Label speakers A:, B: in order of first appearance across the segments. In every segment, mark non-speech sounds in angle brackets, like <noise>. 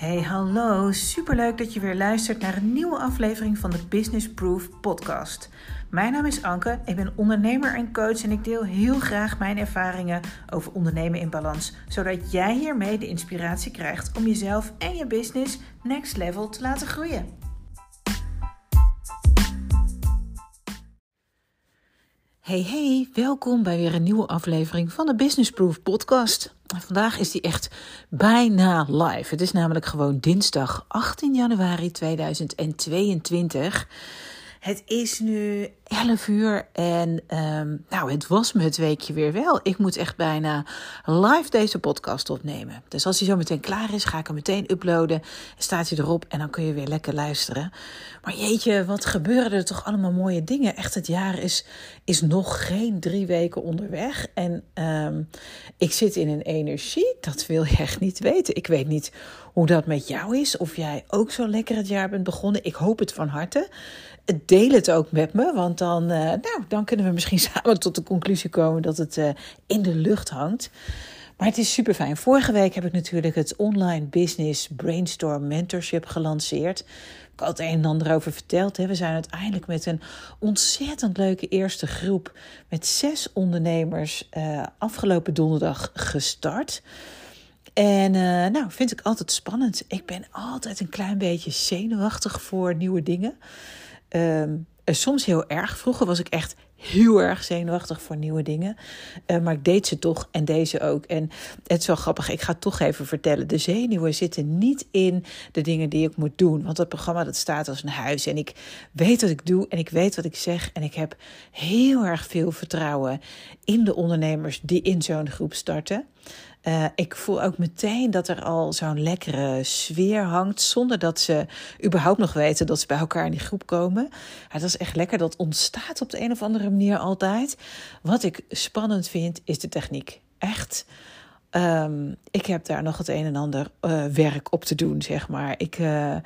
A: Hey, hallo. Superleuk dat je weer luistert naar een nieuwe aflevering van de Business Proof podcast. Mijn naam is Anke, ik ben ondernemer en coach en ik deel heel graag mijn ervaringen over ondernemen in balans, zodat jij hiermee de inspiratie krijgt om jezelf en je business next level te laten groeien. Hey hey, welkom bij weer een nieuwe aflevering van de Business Proof podcast. Vandaag is die echt bijna live. Het is namelijk gewoon dinsdag 18 januari 2022. Het is nu 11 uur en um, nou, het was me het weekje weer wel. Ik moet echt bijna live deze podcast opnemen. Dus als hij zo meteen klaar is, ga ik hem meteen uploaden. Staat hij erop en dan kun je weer lekker luisteren. Maar jeetje, wat gebeuren er toch allemaal mooie dingen. Echt, het jaar is, is nog geen drie weken onderweg. En um, ik zit in een energie, dat wil je echt niet weten. Ik weet niet hoe dat met jou is. Of jij ook zo lekker het jaar bent begonnen. Ik hoop het van harte. Deel het ook met me, want dan, uh, nou, dan kunnen we misschien <laughs> samen tot de conclusie komen dat het uh, in de lucht hangt. Maar het is super fijn. Vorige week heb ik natuurlijk het online business brainstorm mentorship gelanceerd. Ik had het een en ander over verteld. Hè. We zijn uiteindelijk met een ontzettend leuke eerste groep met zes ondernemers uh, afgelopen donderdag gestart. En uh, nou, vind ik altijd spannend. Ik ben altijd een klein beetje zenuwachtig voor nieuwe dingen. Um, soms heel erg. Vroeger was ik echt heel erg zenuwachtig voor nieuwe dingen. Uh, maar ik deed ze toch en deze ook. En het is wel grappig, ik ga het toch even vertellen. De zenuwen zitten niet in de dingen die ik moet doen. Want dat programma dat staat als een huis. En ik weet wat ik doe en ik weet wat ik zeg. En ik heb heel erg veel vertrouwen in de ondernemers die in zo'n groep starten. Uh, ik voel ook meteen dat er al zo'n lekkere sfeer hangt, zonder dat ze überhaupt nog weten dat ze bij elkaar in die groep komen. Ja, dat is echt lekker. Dat ontstaat op de een of andere manier altijd. Wat ik spannend vind, is de techniek. Echt. Um, ik heb daar nog het een en ander uh, werk op te doen, zeg maar. Ik uh,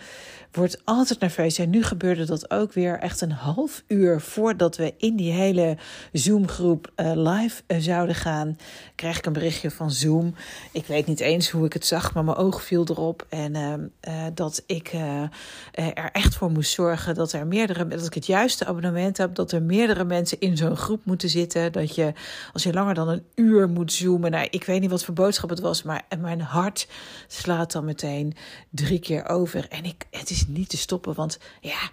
A: word altijd nerveus. En nu gebeurde dat ook weer echt een half uur voordat we in die hele Zoom-groep uh, live zouden gaan. Krijg ik een berichtje van Zoom. Ik weet niet eens hoe ik het zag, maar mijn oog viel erop. En ehm, dat ik er echt voor moest zorgen dat er meerdere, dat ik het juiste abonnement heb. Dat er meerdere mensen in zo'n groep moeten zitten. Dat je, als je langer dan een uur moet zoomen. Nou, ik weet niet wat voor boodschap het was, maar mijn hart slaat dan meteen drie keer over. En ik, het is niet te stoppen, want ja,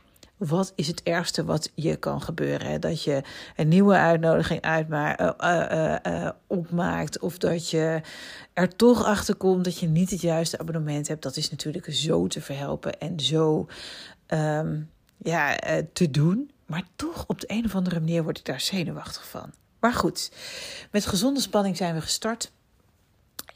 A: wat is het ergste wat je kan gebeuren? Dat je een nieuwe uitnodiging uitma uh, uh, uh, opmaakt. Of dat je er toch achter komt dat je niet het juiste abonnement hebt. Dat is natuurlijk zo te verhelpen en zo um, ja, te doen. Maar toch op de een of andere manier word ik daar zenuwachtig van. Maar goed, met gezonde spanning zijn we gestart.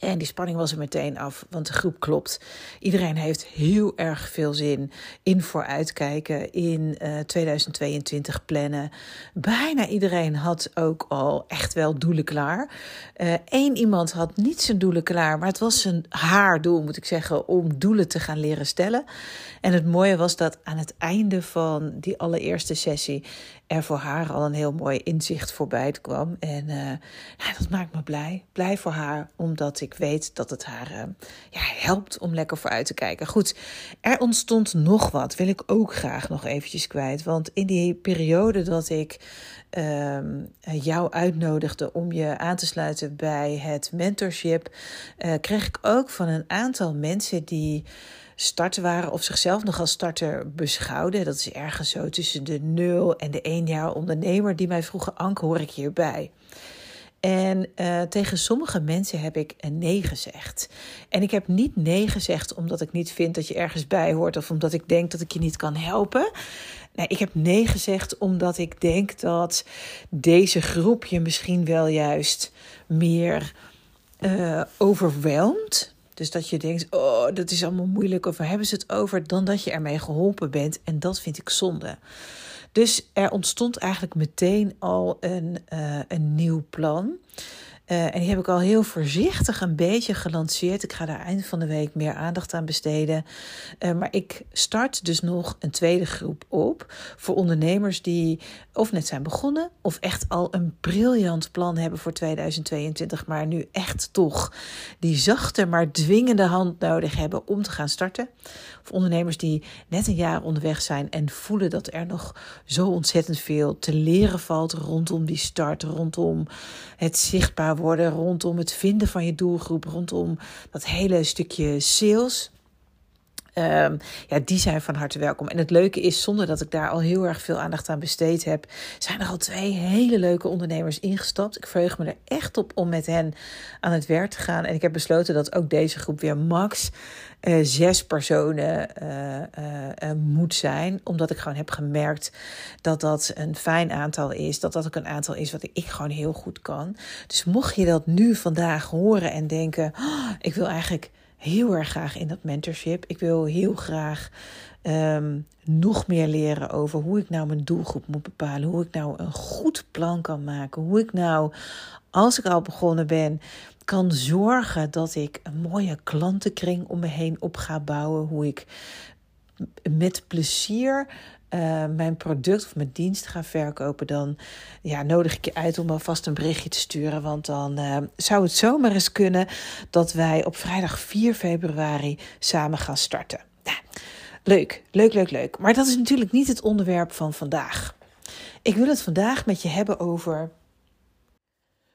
A: En die spanning was er meteen af, want de groep klopt. Iedereen heeft heel erg veel zin in vooruitkijken, in uh, 2022 plannen. Bijna iedereen had ook al echt wel doelen klaar. Eén uh, iemand had niet zijn doelen klaar, maar het was zijn haar doel, moet ik zeggen, om doelen te gaan leren stellen. En het mooie was dat aan het einde van die allereerste sessie er voor haar al een heel mooi inzicht voorbij kwam. En ja, dat maakt me blij. Blij voor haar, omdat ik weet dat het haar uh, ja, helpt om lekker vooruit te kijken. Goed, er ontstond nog wat, wil ik ook graag nog eventjes kwijt. Want in die periode dat ik uh, jou uitnodigde om je aan te sluiten bij het mentorship, uh, kreeg ik ook van een aantal mensen die starter waren of zichzelf nog als starter beschouwden. Dat is ergens zo tussen de nul en de één jaar ondernemer die mij vroegen: Anke, hoor ik hierbij? En uh, tegen sommige mensen heb ik nee gezegd. En ik heb niet nee gezegd omdat ik niet vind dat je ergens bij hoort of omdat ik denk dat ik je niet kan helpen. Nee, ik heb nee gezegd omdat ik denk dat deze groep je misschien wel juist meer uh, overweldigt dus dat je denkt, oh, dat is allemaal moeilijk of waar hebben ze het over, dan dat je ermee geholpen bent. En dat vind ik zonde. Dus er ontstond eigenlijk meteen al een, uh, een nieuw plan. Uh, en die heb ik al heel voorzichtig een beetje gelanceerd. Ik ga daar eind van de week meer aandacht aan besteden. Uh, maar ik start dus nog een tweede groep op voor ondernemers die of net zijn begonnen of echt al een briljant plan hebben voor 2022, maar nu echt toch die zachte maar dwingende hand nodig hebben om te gaan starten. Of ondernemers die net een jaar onderweg zijn en voelen dat er nog zo ontzettend veel te leren valt rondom die start, rondom het zichtbaar worden, rondom het vinden van je doelgroep, rondom dat hele stukje sales. Um, ja, die zijn van harte welkom. En het leuke is, zonder dat ik daar al heel erg veel aandacht aan besteed heb, zijn er al twee hele leuke ondernemers ingestapt. Ik verheug me er echt op om met hen aan het werk te gaan. En ik heb besloten dat ook deze groep weer max uh, zes personen uh, uh, moet zijn. Omdat ik gewoon heb gemerkt dat dat een fijn aantal is. Dat dat ook een aantal is wat ik gewoon heel goed kan. Dus mocht je dat nu vandaag horen en denken: oh, ik wil eigenlijk heel erg graag in dat mentorship. Ik wil heel graag um, nog meer leren over hoe ik nou mijn doelgroep moet bepalen. Hoe ik nou een goed plan kan maken. Hoe ik nou, als ik al begonnen ben, kan zorgen dat ik een mooie klantenkring om me heen op ga bouwen. Hoe ik met plezier uh, mijn product of mijn dienst ga verkopen, dan ja, nodig ik je uit om alvast een berichtje te sturen. Want dan uh, zou het zomaar eens kunnen dat wij op vrijdag 4 februari samen gaan starten. Nou, leuk, leuk, leuk, leuk. Maar dat is natuurlijk niet het onderwerp van vandaag. Ik wil het vandaag met je hebben over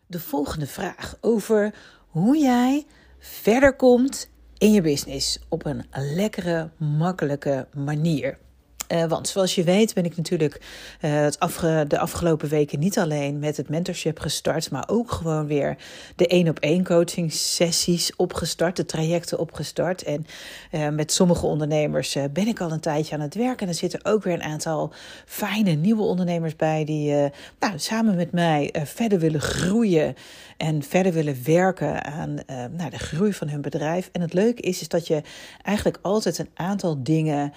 A: de volgende vraag: over hoe jij verder komt in je business op een lekkere, makkelijke manier. Uh, want zoals je weet ben ik natuurlijk uh, het de afgelopen weken niet alleen met het mentorship gestart, maar ook gewoon weer de één op één coaching sessies opgestart, de trajecten opgestart. En uh, met sommige ondernemers ben ik al een tijdje aan het werken. En er zitten ook weer een aantal fijne nieuwe ondernemers bij die nou, samen met mij verder willen groeien en verder willen werken aan nou, de groei van hun bedrijf. En het leuke is, is dat je eigenlijk altijd een aantal dingen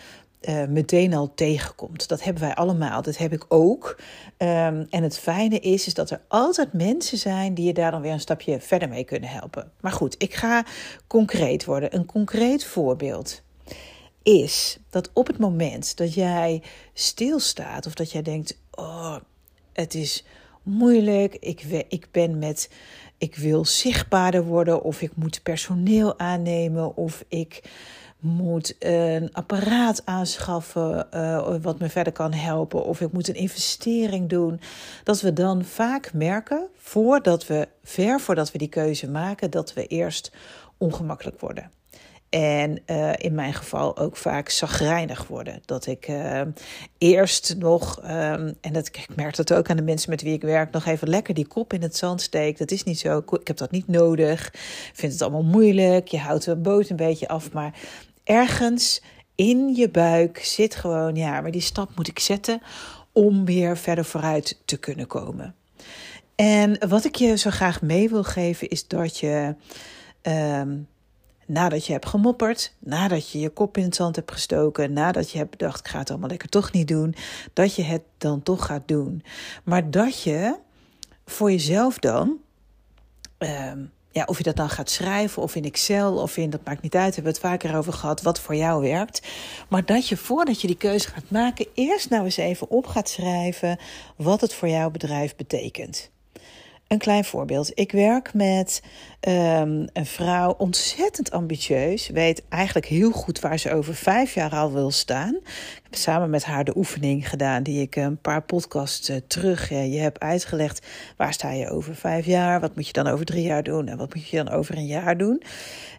A: uh, meteen al tegenkomt. Dat hebben wij allemaal, dat heb ik ook. Um, en het fijne is, is dat er altijd mensen zijn die je daar dan weer een stapje verder mee kunnen helpen. Maar goed, ik ga concreet worden. Een concreet voorbeeld is dat op het moment dat jij stilstaat of dat jij denkt: Oh, het is moeilijk, ik, ik ben met. Ik wil zichtbaarder worden, of ik moet personeel aannemen, of ik moet een apparaat aanschaffen uh, wat me verder kan helpen, of ik moet een investering doen, dat we dan vaak merken, voordat we, ver voordat we die keuze maken, dat we eerst ongemakkelijk worden. En uh, in mijn geval ook vaak zagrijnig worden. Dat ik uh, eerst nog, um, en dat, ik merk dat ook aan de mensen met wie ik werk, nog even lekker die kop in het zand steek. Dat is niet zo, ik heb dat niet nodig. Ik vind het allemaal moeilijk. Je houdt de boot een beetje af. Maar ergens in je buik zit gewoon, ja, maar die stap moet ik zetten om weer verder vooruit te kunnen komen. En wat ik je zo graag mee wil geven is dat je, um, nadat je hebt gemopperd, nadat je je kop in het zand hebt gestoken, nadat je hebt bedacht, ik ga het allemaal lekker toch niet doen, dat je het dan toch gaat doen. Maar dat je voor jezelf dan um, ja, of je dat dan gaat schrijven of in Excel of in, dat maakt niet uit, hebben we het vaker over gehad, wat voor jou werkt. Maar dat je voordat je die keuze gaat maken, eerst nou eens even op gaat schrijven wat het voor jouw bedrijf betekent. Een klein voorbeeld. Ik werk met um, een vrouw, ontzettend ambitieus. Weet eigenlijk heel goed waar ze over vijf jaar al wil staan. Ik heb samen met haar de oefening gedaan die ik een paar podcasts uh, terug uh, je heb uitgelegd. Waar sta je over vijf jaar? Wat moet je dan over drie jaar doen? En wat moet je dan over een jaar doen?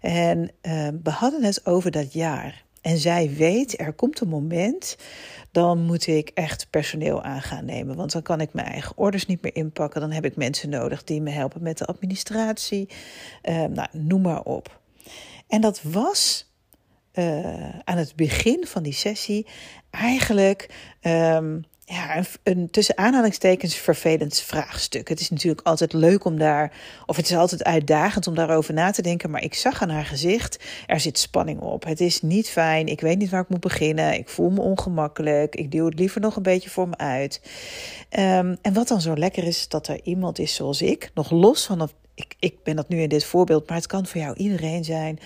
A: En uh, we hadden het over dat jaar. En zij weet, er komt een moment, dan moet ik echt personeel aan gaan nemen. Want dan kan ik mijn eigen orders niet meer inpakken. Dan heb ik mensen nodig die me helpen met de administratie. Uh, nou, noem maar op. En dat was uh, aan het begin van die sessie eigenlijk um, ja, een, tussen aanhalingstekens vervelend vraagstuk. Het is natuurlijk altijd leuk om daar, of het is altijd uitdagend om daarover na te denken, maar ik zag aan haar gezicht, er zit spanning op. Het is niet fijn, ik weet niet waar ik moet beginnen, ik voel me ongemakkelijk, ik duw het liever nog een beetje voor me uit. Um, en wat dan zo lekker is, dat er iemand is zoals ik, nog los van ik, ik ben dat nu in dit voorbeeld, maar het kan voor jou iedereen zijn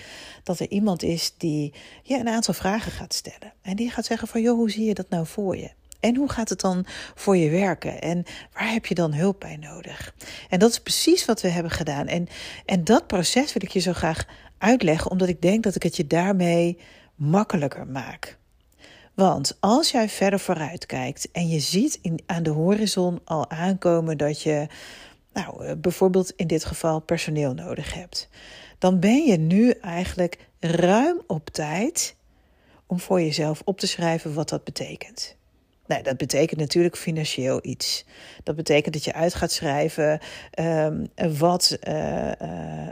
A: dat er iemand is die je een aantal vragen gaat stellen. En die gaat zeggen van, joh, hoe zie je dat nou voor je? En hoe gaat het dan voor je werken? En waar heb je dan hulp bij nodig? En dat is precies wat we hebben gedaan. En, en dat proces wil ik je zo graag uitleggen, omdat ik denk dat ik het je daarmee makkelijker maak. Want als jij verder vooruit kijkt en je ziet in, aan de horizon al aankomen dat je, nou, eh, bijvoorbeeld in dit geval personeel nodig hebt, dan ben je nu eigenlijk ruim op tijd om voor jezelf op te schrijven wat dat betekent. Nou, dat betekent natuurlijk financieel iets. Dat betekent dat je uit gaat schrijven um, wat, uh, uh,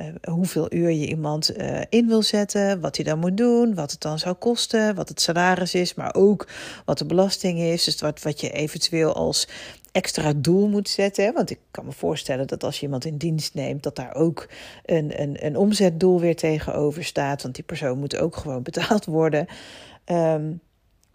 A: uh, hoeveel uur je iemand in wil zetten, wat hij dan moet doen, wat het dan zou kosten, wat het salaris is, maar ook wat de belasting is. Dus wat, wat je eventueel als extra doel moet zetten. Want ik kan me voorstellen dat als je iemand in dienst neemt, dat daar ook een, een, een omzetdoel weer tegenover staat. Want die persoon moet ook gewoon betaald worden. Um,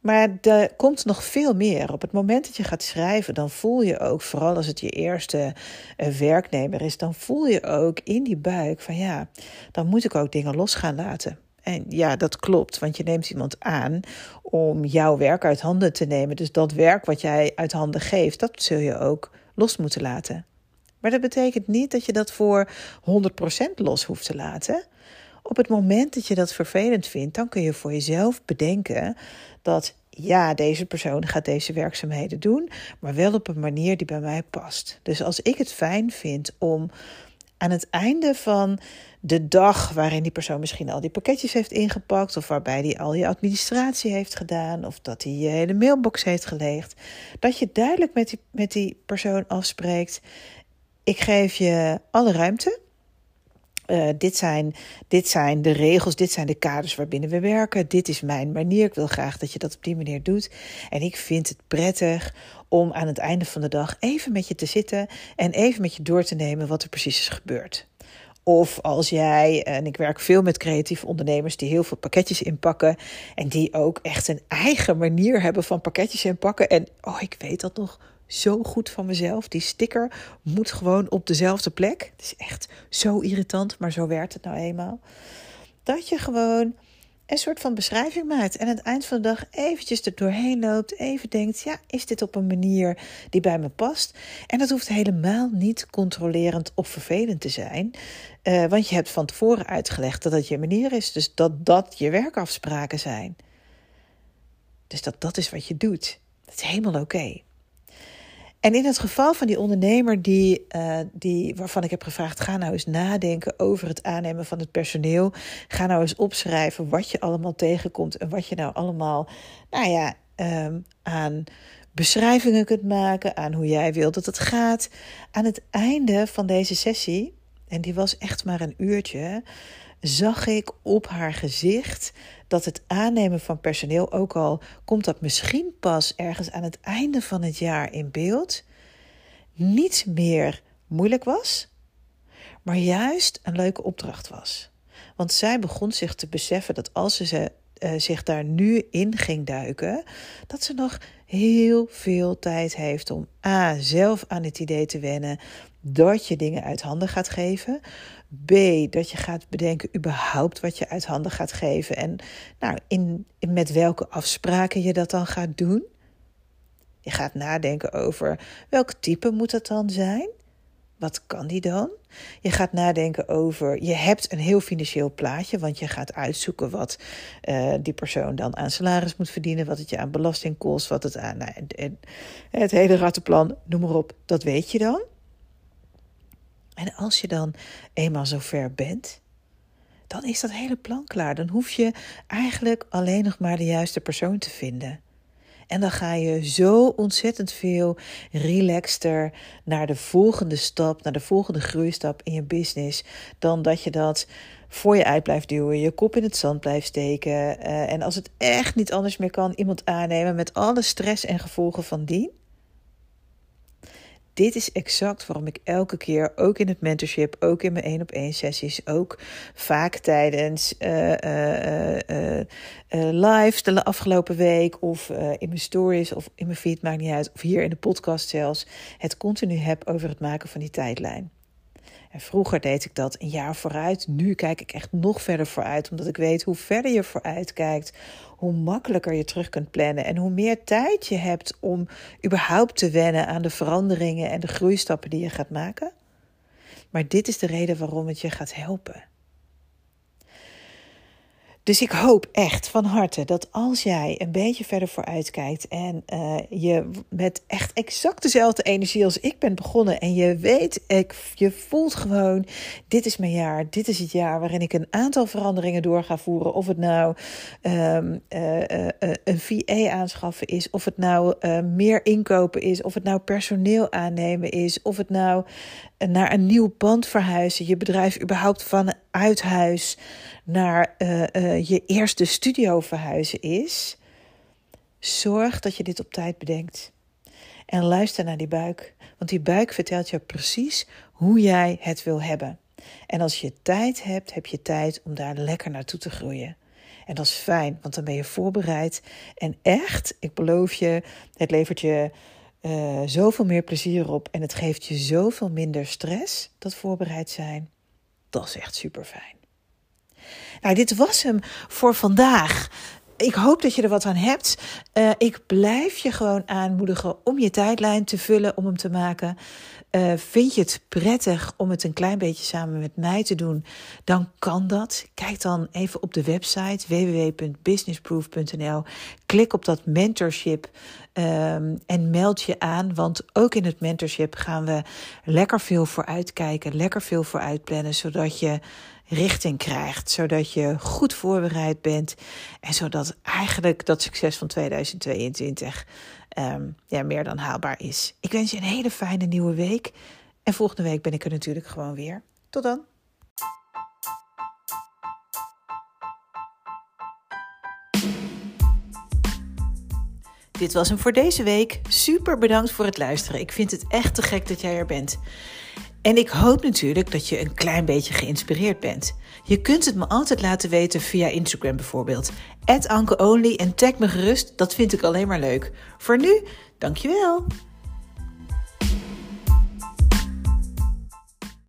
A: maar er komt nog veel meer. Op het moment dat je gaat schrijven, dan voel je ook, vooral als het je eerste uh, werknemer is, dan voel je ook in die buik van ja, dan moet ik ook dingen los gaan laten. En ja, dat klopt, want je neemt iemand aan om jouw werk uit handen te nemen. Dus dat werk wat jij uit handen geeft, dat zul je ook los moeten laten. Maar dat betekent niet dat je dat voor 100% los hoeft te laten. Op het moment dat je dat vervelend vindt, dan kun je voor jezelf bedenken dat ja, deze persoon gaat deze werkzaamheden doen, maar wel op een manier die bij mij past. Dus als ik het fijn vind om aan het einde van de dag waarin die persoon misschien al die pakketjes heeft ingepakt, of waarbij die al je administratie heeft gedaan, of dat hij je hele mailbox heeft geleegd, dat je duidelijk met die, met die persoon afspreekt: ik geef je alle ruimte. Uh, dit, zijn, dit zijn de regels, dit zijn de kaders waarbinnen we werken. Dit is mijn manier. Ik wil graag dat je dat op die manier doet. En ik vind het prettig om aan het einde van de dag even met je te zitten en even met je door te nemen wat er precies is gebeurd. Of als jij, en ik werk veel met creatieve ondernemers die heel veel pakketjes inpakken. En die ook echt een eigen manier hebben van pakketjes inpakken. En oh, ik weet dat nog zo goed van mezelf. Die sticker moet gewoon op dezelfde plek. Het is echt zo irritant, maar zo werkt het nou eenmaal. Dat je gewoon een soort van beschrijving maakt. En aan het eind van de dag eventjes er doorheen loopt. Even denkt, ja, is dit op een manier die bij me past? En dat hoeft helemaal niet controlerend of vervelend te zijn. Uh, want je hebt van tevoren uitgelegd dat dat je manier is. Dus dat dat je werkafspraken zijn. Dus dat dat is wat je doet. Dat is helemaal oké. En in het geval van die ondernemer die, uh, die, waarvan ik heb gevraagd: ga nou eens nadenken over het aannemen van het personeel. Ga nou eens opschrijven wat je allemaal tegenkomt en wat je nou allemaal, nou ja, um, aan beschrijvingen kunt maken, aan hoe jij wilt dat het gaat. Aan het einde van deze sessie, en die was echt maar een uurtje, zag ik op haar gezicht dat het aannemen van personeel, ook al komt dat misschien pas ergens aan het einde van het jaar in beeld, niet meer moeilijk was, maar juist een leuke opdracht was. Want zij begon zich te beseffen dat als ze uh, zich daar nu in ging duiken, dat ze nog heel veel tijd heeft om A. zelf aan het idee te wennen dat je dingen uit handen gaat geven. B. Dat je gaat bedenken überhaupt wat je uit handen gaat geven. En nou, in, met welke afspraken je dat dan gaat doen. Je gaat nadenken over welk type moet dat dan zijn. Wat kan die dan? Je gaat nadenken over. Je hebt een heel financieel plaatje, want je gaat uitzoeken wat uh, die persoon dan aan salaris moet verdienen, wat het je aan belasting kost, wat het aan. Nou, het hele rattenplan, noem maar op, dat weet je dan. En als je dan eenmaal zover bent, dan is dat hele plan klaar. Dan hoef je eigenlijk alleen nog maar de juiste persoon te vinden. En dan ga je zo ontzettend veel relaxter naar de volgende stap, naar de volgende groeistap in je business, dan dat je dat voor je uit blijft duwen, je kop in het zand blijft steken. Uh, en als het echt niet anders meer kan, iemand aannemen met alle stress en gevolgen van dien dit is exact waarom ik elke keer, ook in het mentorship, ook in mijn één op één sessies, ook vaak tijdens uh, uh, uh, live de afgelopen week of in mijn stories of in mijn feed, maakt niet uit, of hier in de podcast zelfs, het continu heb over het maken van die tijdlijn. En vroeger deed ik dat een jaar vooruit. Nu kijk ik echt nog verder vooruit, omdat ik weet hoe verder je vooruit kijkt, hoe makkelijker je terug kunt plannen en hoe meer tijd je hebt om überhaupt te wennen aan de veranderingen en de groeistappen die je gaat maken. Maar dit is de reden waarom het je gaat helpen. Dus ik hoop echt van harte dat als jij een beetje verder vooruit kijkt en uh, je met echt exact dezelfde energie als ik ben begonnen en je weet, ik, je voelt gewoon, dit is mijn jaar, dit is het jaar waarin ik een aantal veranderingen door ga voeren. Of het nou um, uh, uh, een VA aanschaffen is, of het nou meer inkopen is, of het nou personeel aannemen is, of het nou naar een nieuw pand verhuizen, je bedrijf überhaupt vanuit huis naar uh, uh, je eerste studio verhuizen is. Zorg dat je dit op tijd bedenkt. En luister naar die buik, want die buik vertelt je precies hoe jij het wil hebben. En als je tijd hebt, heb je tijd om daar lekker naartoe te groeien. En dat is fijn, want dan ben je voorbereid. En echt, ik beloof je, het levert je uh, zoveel meer plezier op. En het geeft je zoveel minder stress, dat voorbereid zijn. Dat is echt super fijn. Nou, dit was hem voor vandaag. Ik hoop dat je er wat aan hebt. Uh, ik blijf je gewoon aanmoedigen om je tijdlijn te vullen, om hem te maken. Uh, vind je het prettig om het een klein beetje samen met mij te doen? Dan kan dat. Kijk dan even op de website www.businessproof.nl. Klik op dat mentorship um, en meld je aan. Want ook in het mentorship gaan we lekker veel vooruitkijken, lekker veel vooruitplannen, zodat je richting krijgt, zodat je goed voorbereid bent en zodat eigenlijk dat succes van 2022 um, ja, meer dan haalbaar is. Ik wens je een hele fijne nieuwe week en volgende week ben ik er natuurlijk gewoon weer. Tot dan. Dit was hem voor deze week. Super bedankt voor het luisteren. Ik vind het echt te gek dat jij er bent. En ik hoop natuurlijk dat je een klein beetje geïnspireerd bent. Je kunt het me altijd laten weten via Instagram bijvoorbeeld. Only en tag me gerust, dat vind ik alleen maar leuk. Voor nu, dankjewel!